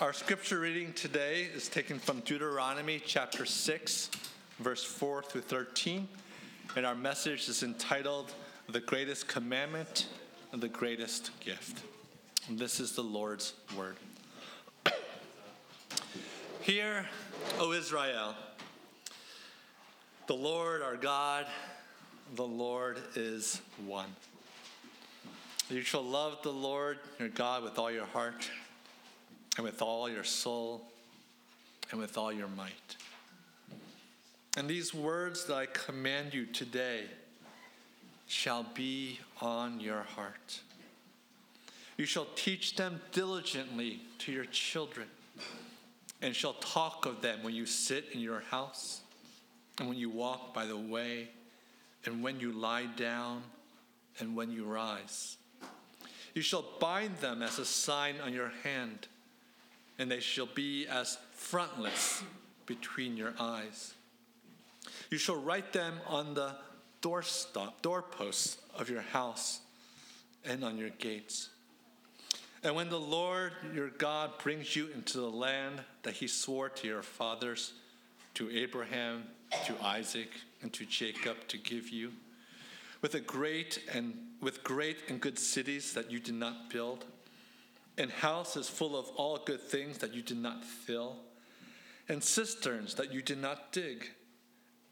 Our scripture reading today is taken from Deuteronomy chapter 6, verse 4 through 13, and our message is entitled The Greatest Commandment and the Greatest Gift. And this is the Lord's Word. Hear, O Israel, the Lord our God, the Lord is one. You shall love the Lord your God with all your heart and with all your soul and with all your might. And these words that I command you today shall be on your heart. You shall teach them diligently to your children, and shall talk of them when you sit in your house, and when you walk by the way, and when you lie down, and when you rise. You shall bind them as a sign on your hand, and they shall be as frontlets between your eyes. You shall write them on the doorstop, doorposts of your house and on your gates. And when the Lord your God brings you into the land that he swore to your fathers, to Abraham, to Isaac, and to Jacob to give you, with a great and with great and good cities that you did not build, and houses full of all good things that you did not fill, and cisterns that you did not dig,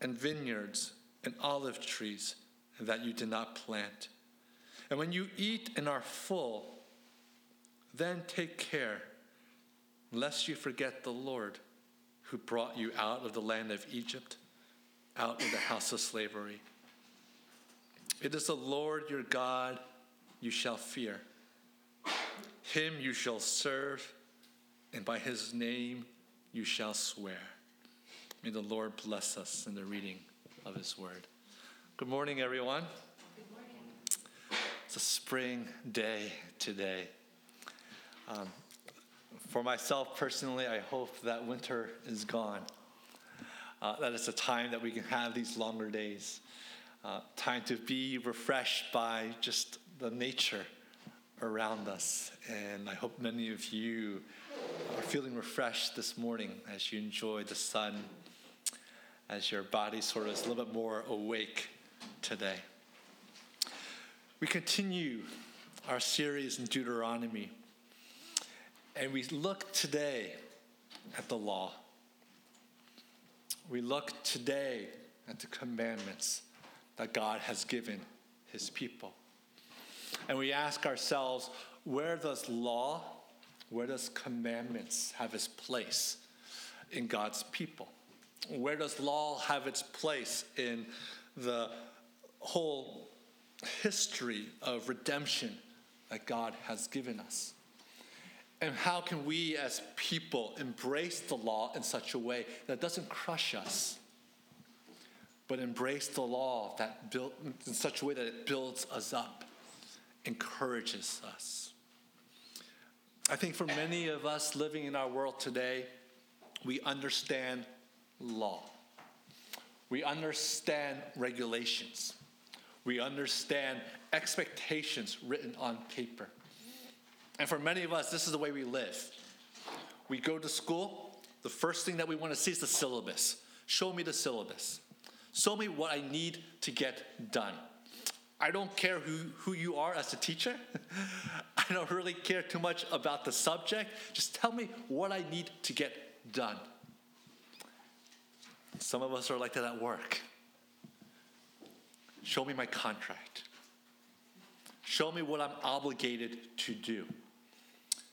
and vineyards and olive trees that you did not plant. And when you eat and are full, then take care lest you forget the Lord who brought you out of the land of Egypt, out of the house of slavery. It is the Lord your God you shall fear. Him you shall serve, and by his name you shall swear. May the Lord bless us in the reading of his word. Good morning, everyone. Good morning. It's a spring day today. Um, for myself personally, I hope that winter is gone. Uh, that it's a time that we can have these longer days uh, time to be refreshed by just the nature around us. And I hope many of you are feeling refreshed this morning as you enjoy the sun, as your body sort of is a little bit more awake today. We continue our series in Deuteronomy, and we look today at the law. We look today at the commandments that God has given his people. And we ask ourselves, where does law, where does commandments have its place in God's people? Where does law have its place in the whole history of redemption that God has given us? And how can we as people embrace the law in such a way that doesn't crush us? but embrace the law that built in such a way that it builds us up, encourages us. I think for many of us living in our world today, we understand law. We understand regulations. We understand expectations written on paper. And for many of us, this is the way we live. We go to school, the first thing that we want to see is the syllabus. Show me the syllabus. Show me what I need to get done. I don't care who, who you are as a teacher. I don't really care too much about the subject. Just tell me what I need to get done. Some of us are like that at work. Show me my contract. Show me what I'm obligated to do.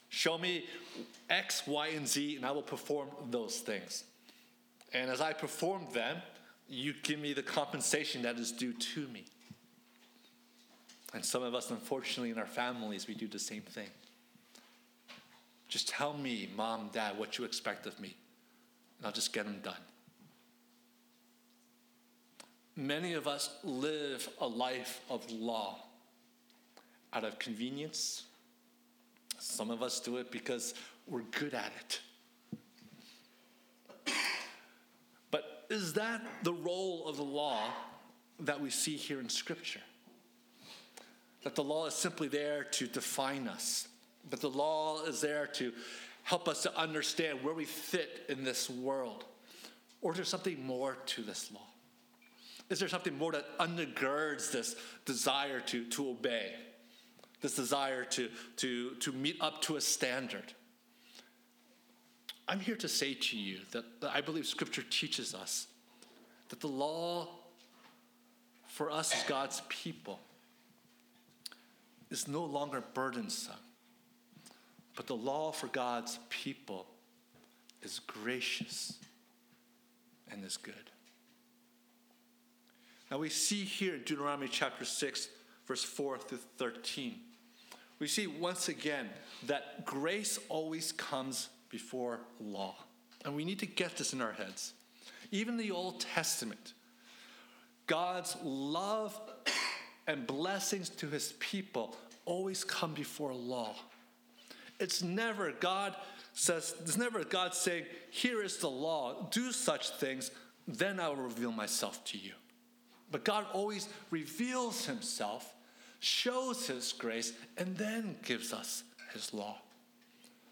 Show me X, Y, and Z, and I will perform those things. And as I perform them, you give me the compensation that is due to me. And some of us, unfortunately, in our families, we do the same thing. Just tell me, mom, dad, what you expect of me, and I'll just get them done. Many of us live a life of law out of convenience. Some of us do it because we're good at it. But is that the role of the law that we see here in Scripture? That the law is simply there to define us, that the law is there to help us to understand where we fit in this world? Or is there something more to this law? Is there something more that undergirds this desire to, to obey, this desire to, to, to meet up to a standard? I'm here to say to you that, that I believe Scripture teaches us that the law for us as God's people is no longer burdensome, but the law for God's people is gracious and is good. Now we see here in Deuteronomy chapter 6, verse 4 through 13, we see once again that grace always comes before law. And we need to get this in our heads. Even the Old Testament, God's love and blessings to his people always come before law. It's never God says, it's never God saying, Here is the law, do such things, then I will reveal myself to you. But God always reveals himself, shows his grace, and then gives us his law.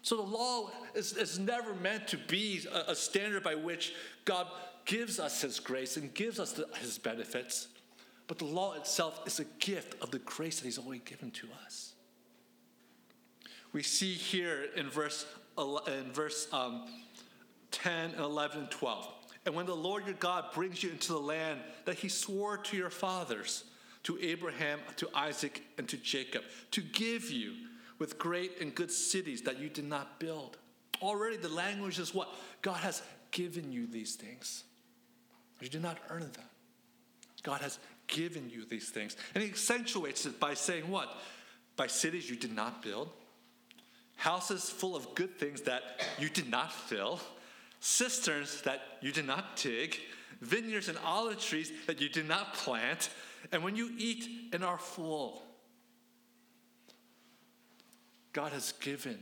So the law is, is never meant to be a, a standard by which God gives us his grace and gives us the, his benefits. But the law itself is a gift of the grace that he's already given to us. We see here in verse, in verse um, 10 and 11 and 12. And when the Lord your God brings you into the land that he swore to your fathers, to Abraham, to Isaac, and to Jacob, to give you with great and good cities that you did not build. Already the language is what? God has given you these things. You did not earn them. God has given you these things. And he accentuates it by saying what? By cities you did not build, houses full of good things that you did not fill, cisterns that you did not dig, vineyards and olive trees that you did not plant, and when you eat and are full, God has given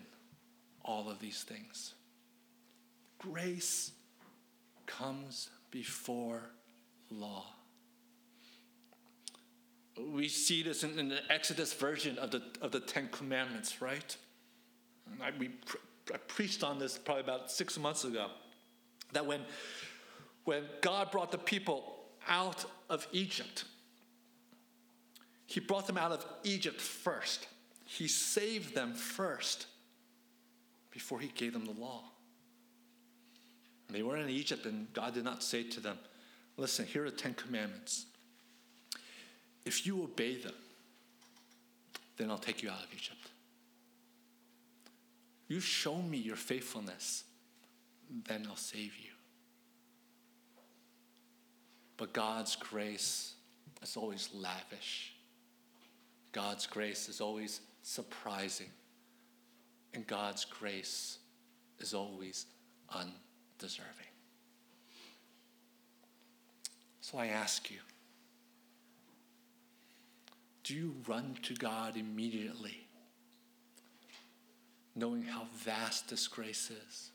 all of these things. Grace comes before law. We see this in, in the Exodus version of the, of the Ten Commandments, right? I, we, I preached on this probably about six months ago. That when, when God brought the people out of Egypt, He brought them out of Egypt first. He saved them first before he gave them the law. They were in Egypt, and God did not say to them, Listen, here are the Ten Commandments. If you obey them, then I'll take you out of Egypt. You show me your faithfulness, then I'll save you. But God's grace is always lavish. God's grace is always surprising. And God's grace is always undeserving. So I ask you do you run to God immediately, knowing how vast this grace is?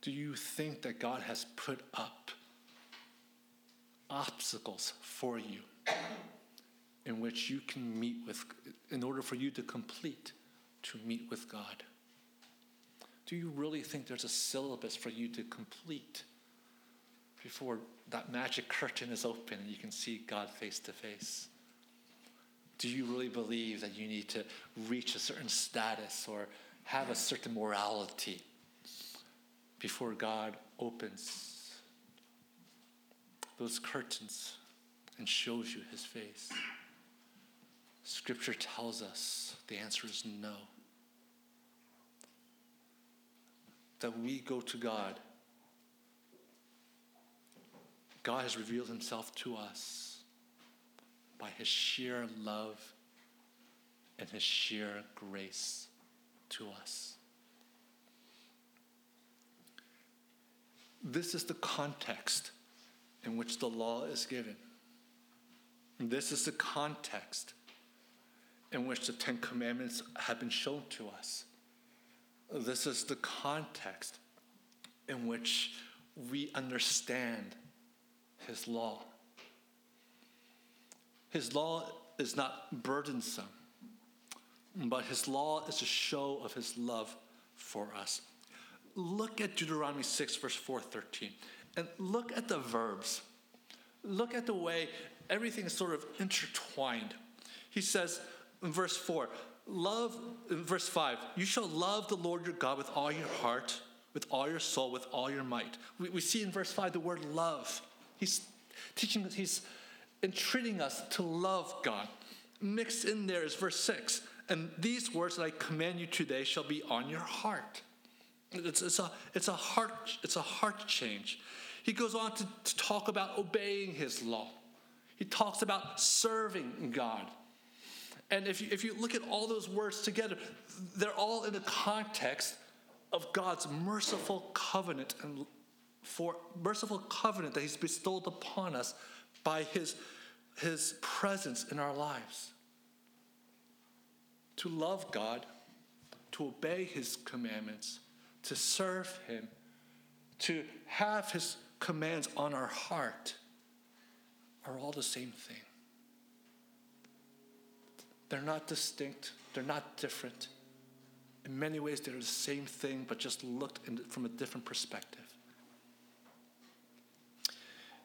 Do you think that God has put up obstacles for you in which you can meet with, in order for you to complete, to meet with God? Do you really think there's a syllabus for you to complete before that magic curtain is open and you can see God face to face? Do you really believe that you need to reach a certain status or have a certain morality before God opens those curtains and shows you his face? Scripture tells us the answer is no. That we go to God. God has revealed himself to us by his sheer love and his sheer grace to us. This is the context in which the law is given. This is the context in which the Ten Commandments have been shown to us. This is the context in which we understand His law. His law is not burdensome, but his law is a show of his love for us. Look at Deuteronomy 6, verse 4 13, and look at the verbs. Look at the way everything is sort of intertwined. He says in verse 4, love, in verse 5, you shall love the Lord your God with all your heart, with all your soul, with all your might. We, we see in verse 5 the word love. He's teaching, us, he's entreating us to love God. Mixed in there is verse 6 and these words that I command you today shall be on your heart. It's, it's, a, it's, a, heart, it's a heart change. He goes on to, to talk about obeying his law. He talks about serving God. And if you, if you look at all those words together, they're all in the context of God's merciful covenant and for merciful covenant that He's bestowed upon us by His, His presence in our lives to love God, to obey His commandments, to serve Him, to have His commands on our heart are all the same thing. They're not distinct, they're not different. In many ways, they're the same thing, but just looked from a different perspective.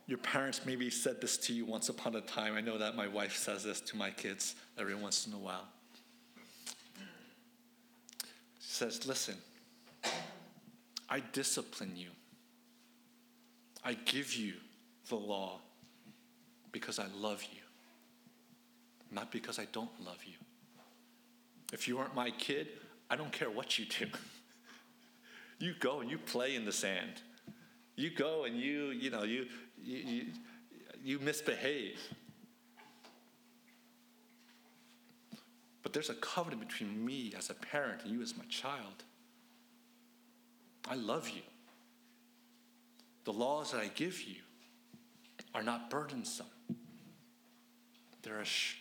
Your parents maybe said this to you once upon a time. I know that my wife says this to my kids every once in a while She says, Listen, I discipline you. I give you the law because I love you, not because I don't love you. If you aren't my kid, I don't care what you do. you go and you play in the sand. You go and you, you know, you, you, you, you misbehave. But there's a covenant between me as a parent and you as my child. I love you. The laws that I give you are not burdensome. They're a, sh-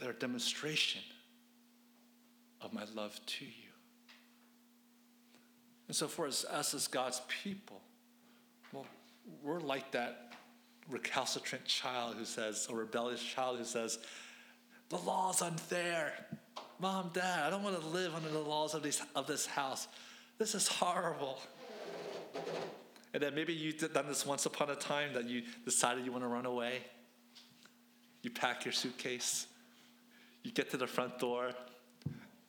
they're a demonstration of my love to you. And so, for us, us as God's people, we're like that recalcitrant child who says, a rebellious child who says, the law's unfair. Mom, Dad, I don't want to live under the laws of, these, of this house. This is horrible. And then maybe you've done this once upon a time that you decided you want to run away. You pack your suitcase, you get to the front door,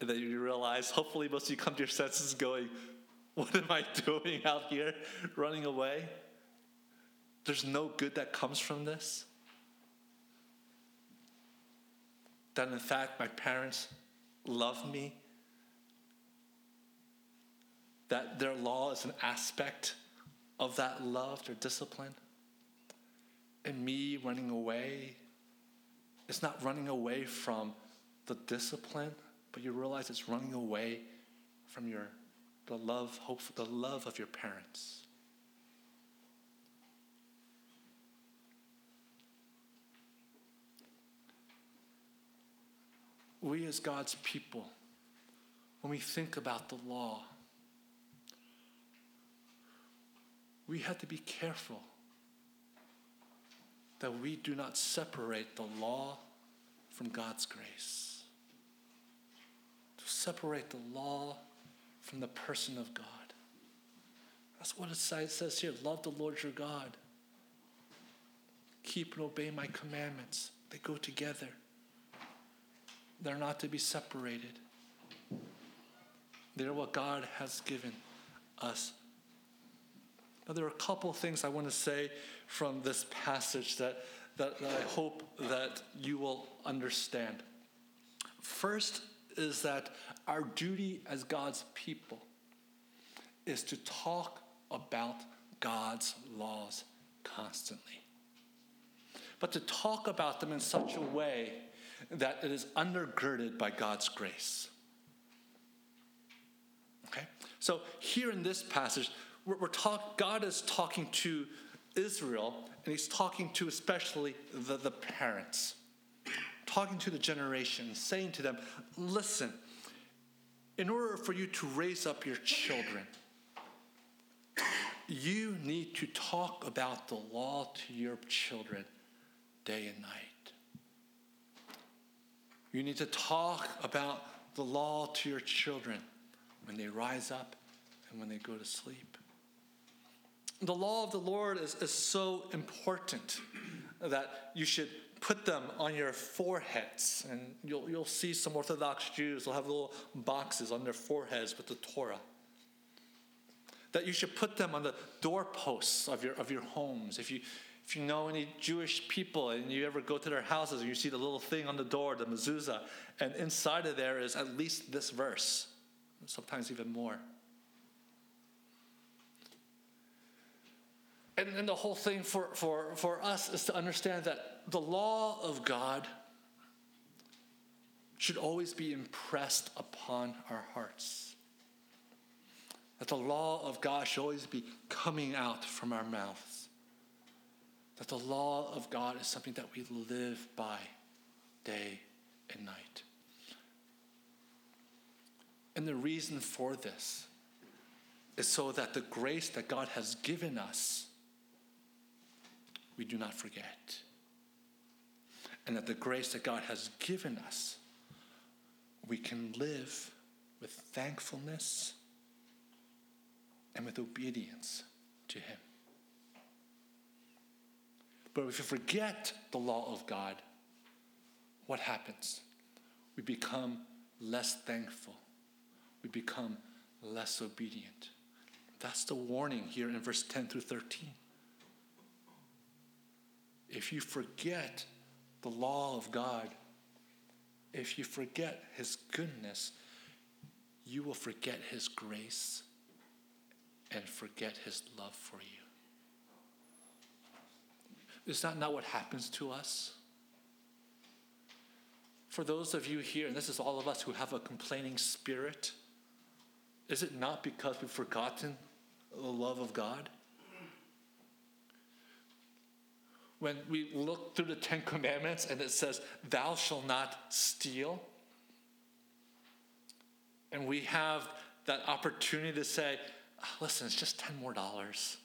and then you realize, hopefully, most of you come to your senses going, What am I doing out here running away? There's no good that comes from this. that in fact my parents love me, that their law is an aspect of that love, their discipline, and me running away it's not running away from the discipline, but you realize it's running away from your the love, hope, the love of your parents. We as God's people, when we think about the law, we have to be careful that we do not separate the law from God's grace, to separate the law from the person of God. That's what it says here love the Lord your God, keep and obey my commandments. They go together. They're not to be separated. They're what God has given us. Now, there are a couple things I want to say from this passage that, that, that I hope that you will understand. First is that our duty as God's people is to talk about God's laws constantly. But to talk about them in such a way that it is undergirded by God's grace. Okay? So here in this passage, we're, we're talk, God is talking to Israel, and he's talking to especially the, the parents, talking to the generation, saying to them, listen, in order for you to raise up your children, you need to talk about the law to your children day and night. You need to talk about the law to your children when they rise up and when they go to sleep. The law of the Lord is, is so important that you should put them on your foreheads. And you'll, you'll see some Orthodox Jews will have little boxes on their foreheads with the Torah. That you should put them on the doorposts of your, of your homes. If you, if you know any Jewish people and you ever go to their houses and you see the little thing on the door, the mezuzah, and inside of there is at least this verse, sometimes even more. And, and the whole thing for, for, for us is to understand that the law of God should always be impressed upon our hearts. That the law of God should always be coming out from our mouths that the law of God is something that we live by day and night. And the reason for this is so that the grace that God has given us, we do not forget. And that the grace that God has given us, we can live with thankfulness and with obedience to Him. But if you forget the law of God, what happens? We become less thankful. We become less obedient. That's the warning here in verse 10 through 13. If you forget the law of God, if you forget His goodness, you will forget His grace and forget His love for you. Is that not what happens to us? For those of you here, and this is all of us who have a complaining spirit, is it not because we've forgotten the love of God? When we look through the Ten Commandments and it says, Thou shalt not steal, and we have that opportunity to say, ah, Listen, it's just 10 more dollars.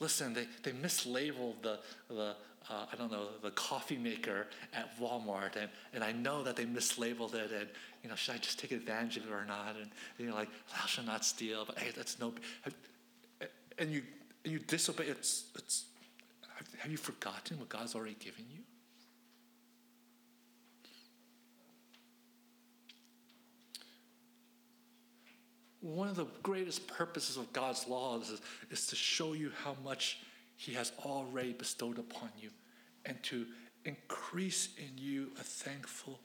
Listen, they, they mislabeled the, the uh, I don't know, the coffee maker at Walmart, and, and I know that they mislabeled it, and, you know, should I just take advantage of it or not? And, you know, like, thou shalt not steal, but hey, that's no, and you, you disobey, it's, it's, have you forgotten what God's already given you? One of the greatest purposes of God's law is, is to show you how much He has already bestowed upon you and to increase in you a thankful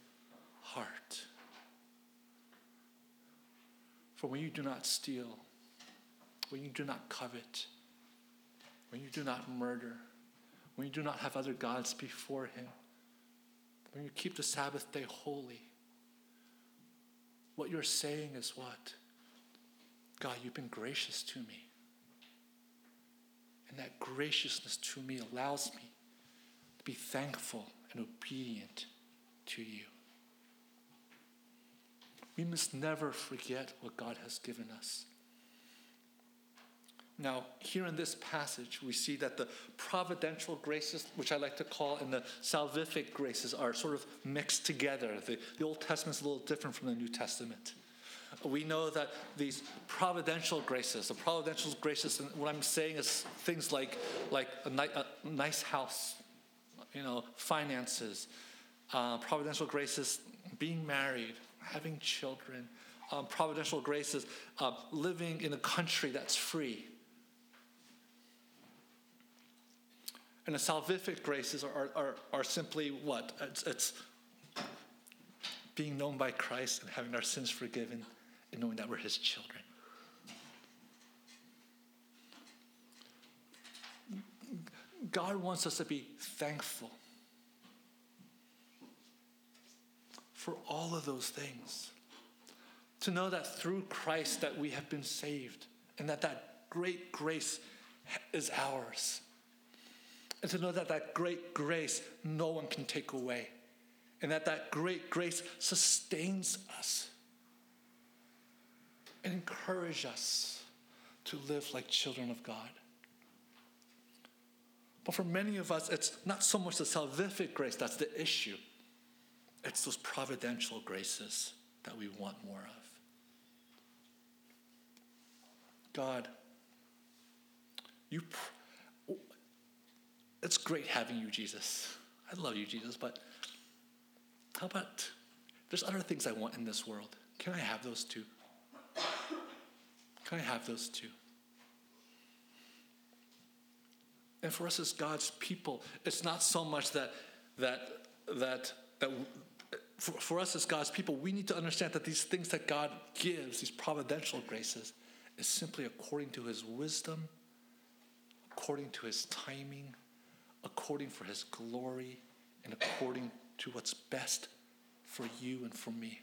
heart. For when you do not steal, when you do not covet, when you do not murder, when you do not have other gods before Him, when you keep the Sabbath day holy, what you're saying is what? God, you've been gracious to me. And that graciousness to me allows me to be thankful and obedient to you. We must never forget what God has given us. Now, here in this passage, we see that the providential graces, which I like to call, and the salvific graces are sort of mixed together. The, the Old Testament is a little different from the New Testament we know that these providential graces, the providential graces, and what I'm saying is things like, like a, ni- a nice house, you know, finances, uh, providential graces, being married, having children, um, providential graces, uh, living in a country that's free. And the salvific graces are, are, are simply what? It's, it's being known by Christ and having our sins forgiven and knowing that we're His children. God wants us to be thankful for all of those things. To know that through Christ that we have been saved and that that great grace is ours. And to know that that great grace no one can take away. And that that great grace sustains us and encourage us to live like children of God. But for many of us, it's not so much the salvific grace that's the issue. It's those providential graces that we want more of. God, you. Pr- it's great having you, Jesus. I love you, Jesus, but how about there's other things I want in this world? Can I have those too? Can I have those too? And for us as God's people, it's not so much that that that that for, for us as God's people, we need to understand that these things that God gives, these providential graces, is simply according to his wisdom, according to his timing, according for his glory, and according to what's best for you and for me.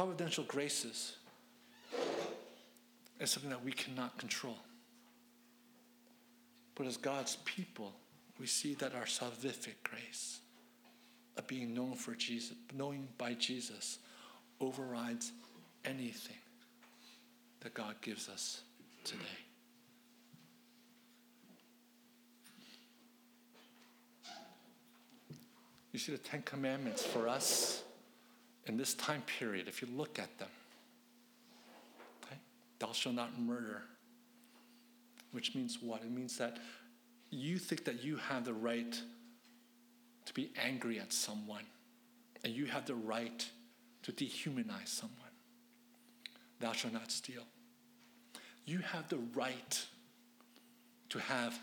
Providential graces is something that we cannot control. But as God's people, we see that our salvific grace of being known for Jesus, knowing by Jesus, overrides anything that God gives us today. You see, the Ten Commandments for us in this time period, if you look at them, okay, thou shalt not murder, which means what? It means that you think that you have the right to be angry at someone, and you have the right to dehumanize someone. Thou shalt not steal. You have the right to have,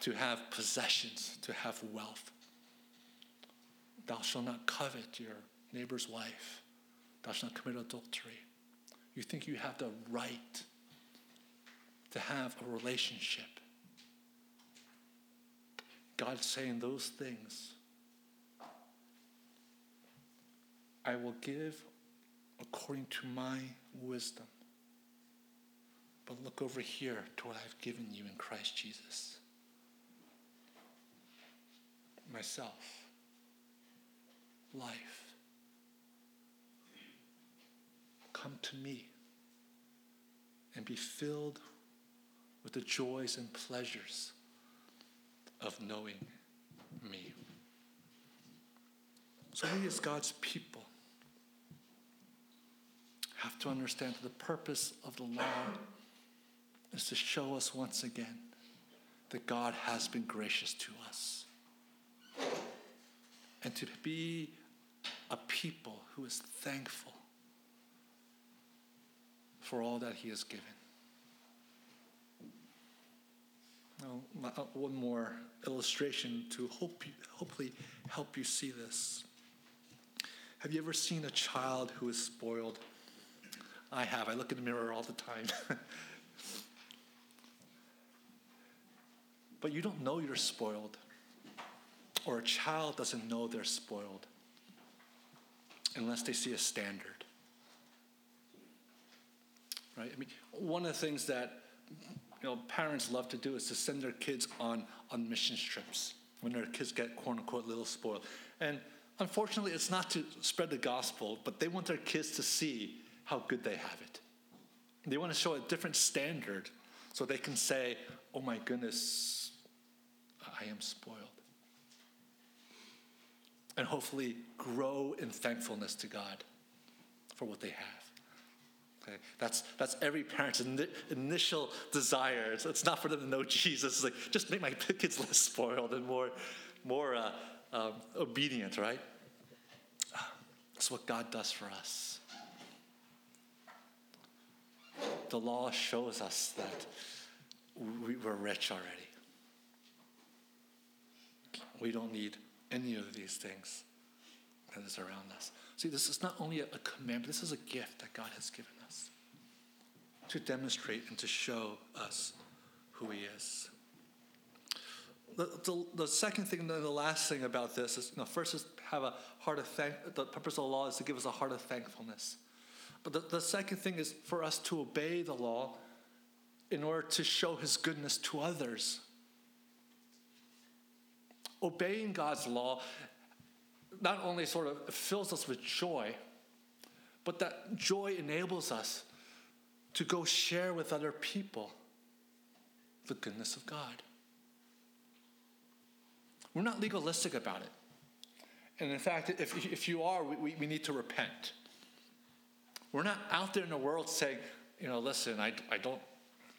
to have possessions, to have wealth. Thou shalt not covet your neighbor's wife. Thou shalt not commit adultery. You think you have the right to have a relationship. God's saying those things I will give according to my wisdom. But look over here to what I've given you in Christ Jesus. Myself, life. Come to me and be filled with the joys and pleasures of knowing me. So, we as God's people have to understand that the purpose of the law is to show us once again that God has been gracious to us and to be a people who is thankful for all that He has given. Now, uh, one more illustration to hope hopefully help you see this. Have you ever seen a child who is spoiled? I have. I look in the mirror all the time. but you don't know you're spoiled, or a child doesn't know they're spoiled unless they see a standard. Right? I mean, one of the things that you know parents love to do is to send their kids on on mission trips when their kids get quote unquote little spoiled. And unfortunately, it's not to spread the gospel, but they want their kids to see how good they have it. They want to show a different standard so they can say, oh my goodness, I am spoiled. And hopefully grow in thankfulness to God for what they have. Okay? That's, that's every parent's in, initial desire. It's, it's, not for them to know Jesus. It's like, just make my kids less spoiled and more, more uh, um, obedient, right? That's what God does for us. The law shows us that we, we're rich already. We don't need any of these things that is around us. See, this is not only a, a commandment, this is a gift that God has given us to demonstrate and to show us who He is. The, the, the, second thing, and the last thing about this is, you know, first is have a heart of thank. The purpose of the law is to give us a heart of thankfulness. But the, the second thing is for us to obey the law in order to show His goodness to others. Obeying God's law not only sort of fills us with joy, but that joy enables us to go share with other people the goodness of God. We're not legalistic about it. And in fact, if, if you are, we, we need to repent. We're not out there in the world saying, you know, listen, I, I don't,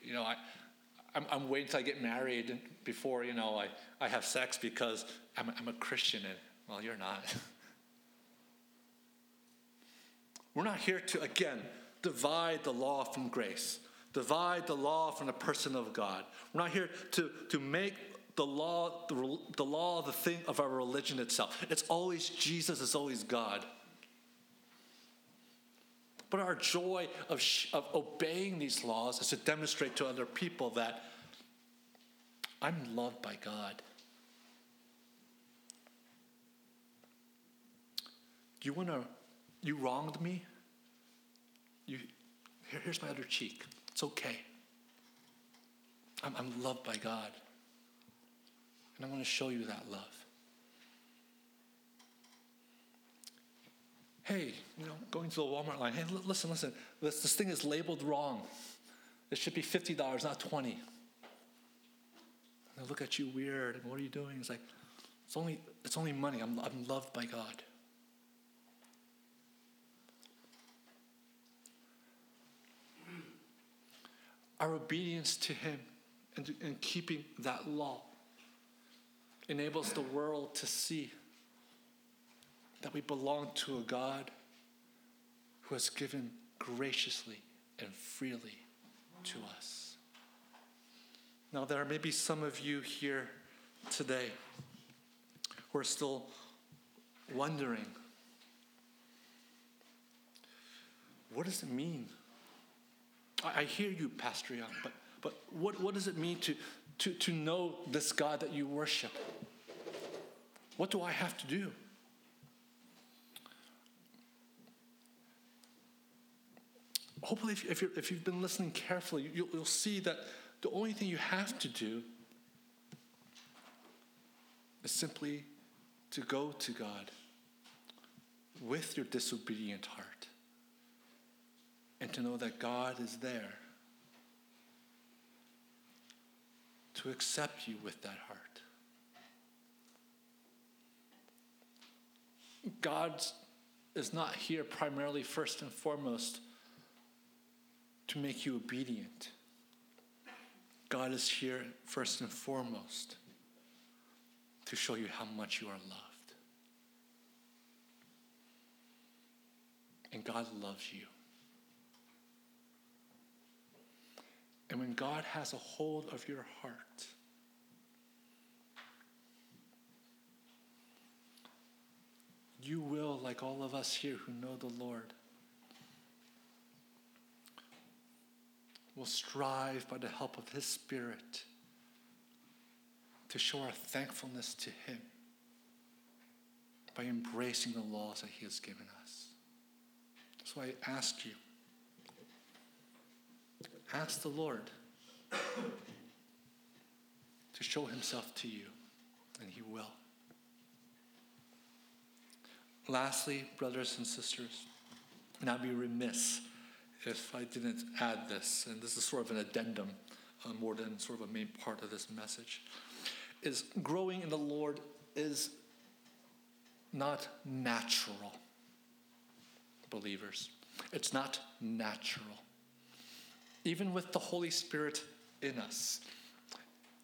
you know, I, I'm, I'm waiting till I get married before, you know, I, I have sex because I'm, I'm a Christian. And, well, you're not. We're not here to, again, divide the law from grace, divide the law from the person of God. We're not here to, to make the law the, the law the thing of our religion itself. It's always Jesus, it's always God. But our joy of, of obeying these laws is to demonstrate to other people that I'm loved by God. You want to, you wronged me? You, here, here's my other cheek. It's okay. I'm, I'm loved by God. And I want to show you that love. Hey, you know, going to the Walmart line. Hey, listen, listen. This, this thing is labeled wrong. It should be $50, not 20 And they look at you weird. And what are you doing? It's like, it's only, it's only money. I'm, I'm loved by God. Our obedience to Him and, and keeping that law enables the world to see that we belong to a God who has given graciously and freely to us. Now, there may be some of you here today who are still wondering what does it mean I hear you, Pastor Young, but, but what, what does it mean to, to, to know this God that you worship? What do I have to do? Hopefully, if, if, if you've been listening carefully, you'll, you'll see that the only thing you have to do is simply to go to God with your disobedient heart and to know that God is there to accept you with that heart. God is not here primarily, first and foremost, to make you obedient. God is here first and foremost to show you how much you are loved. And God loves you. And when God has a hold of your heart, you will, like all of us here who know the Lord, will strive by the help of His Spirit to show our thankfulness to Him by embracing the laws that He has given us. So I ask you Ask the Lord to show himself to you, and he will. Lastly, brothers and sisters, and I'd be remiss if I didn't add this, and this is sort of an addendum uh, more than sort of a main part of this message, is growing in the Lord is not natural, believers. It's not natural even with the Holy Spirit in us,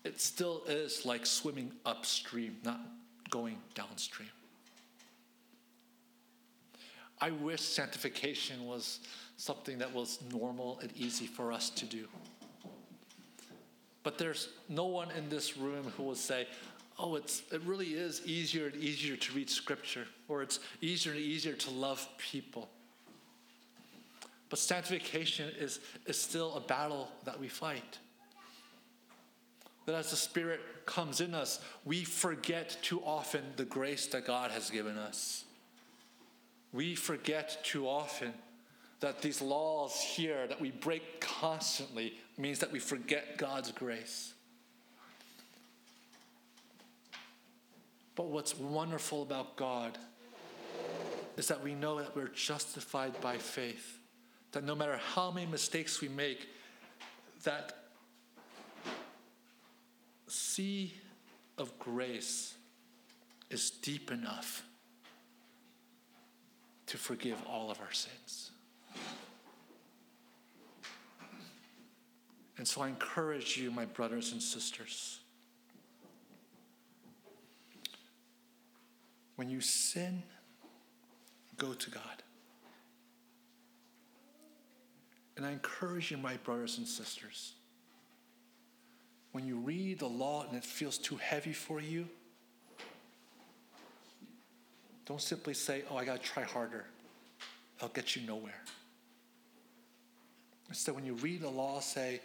it still is like swimming upstream, not going downstream. I wish sanctification was something that was normal and easy for us to do. But there's no one in this room who will say, oh, it's, it really is easier and easier to read scripture, or it's easier and easier to love people. But sanctification is, is still a battle that we fight. That as the Spirit comes in us, we forget too often the grace that God has given us. We forget too often that these laws here that we break constantly means that we forget God's grace. But what's wonderful about God is that we know that we're justified by faith that no matter how many mistakes we make, that sea of grace is deep enough to forgive all of our sins. And so I encourage you, my brothers and sisters, when you sin, go to God. And I encourage you, my brothers and sisters, when you read the law and it feels too heavy for you, don't simply say, oh, I got to try harder. That'll get you nowhere. Instead, when you read the law, say,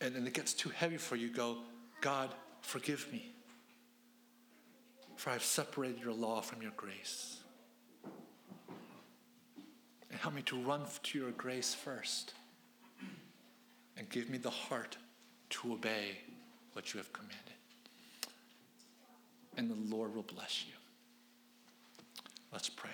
and, and it gets too heavy for you, go, God, forgive me. For I've separated your law from your grace. Help me to run to your grace first. And give me the heart to obey what you have commanded. And the Lord will bless you. Let's pray.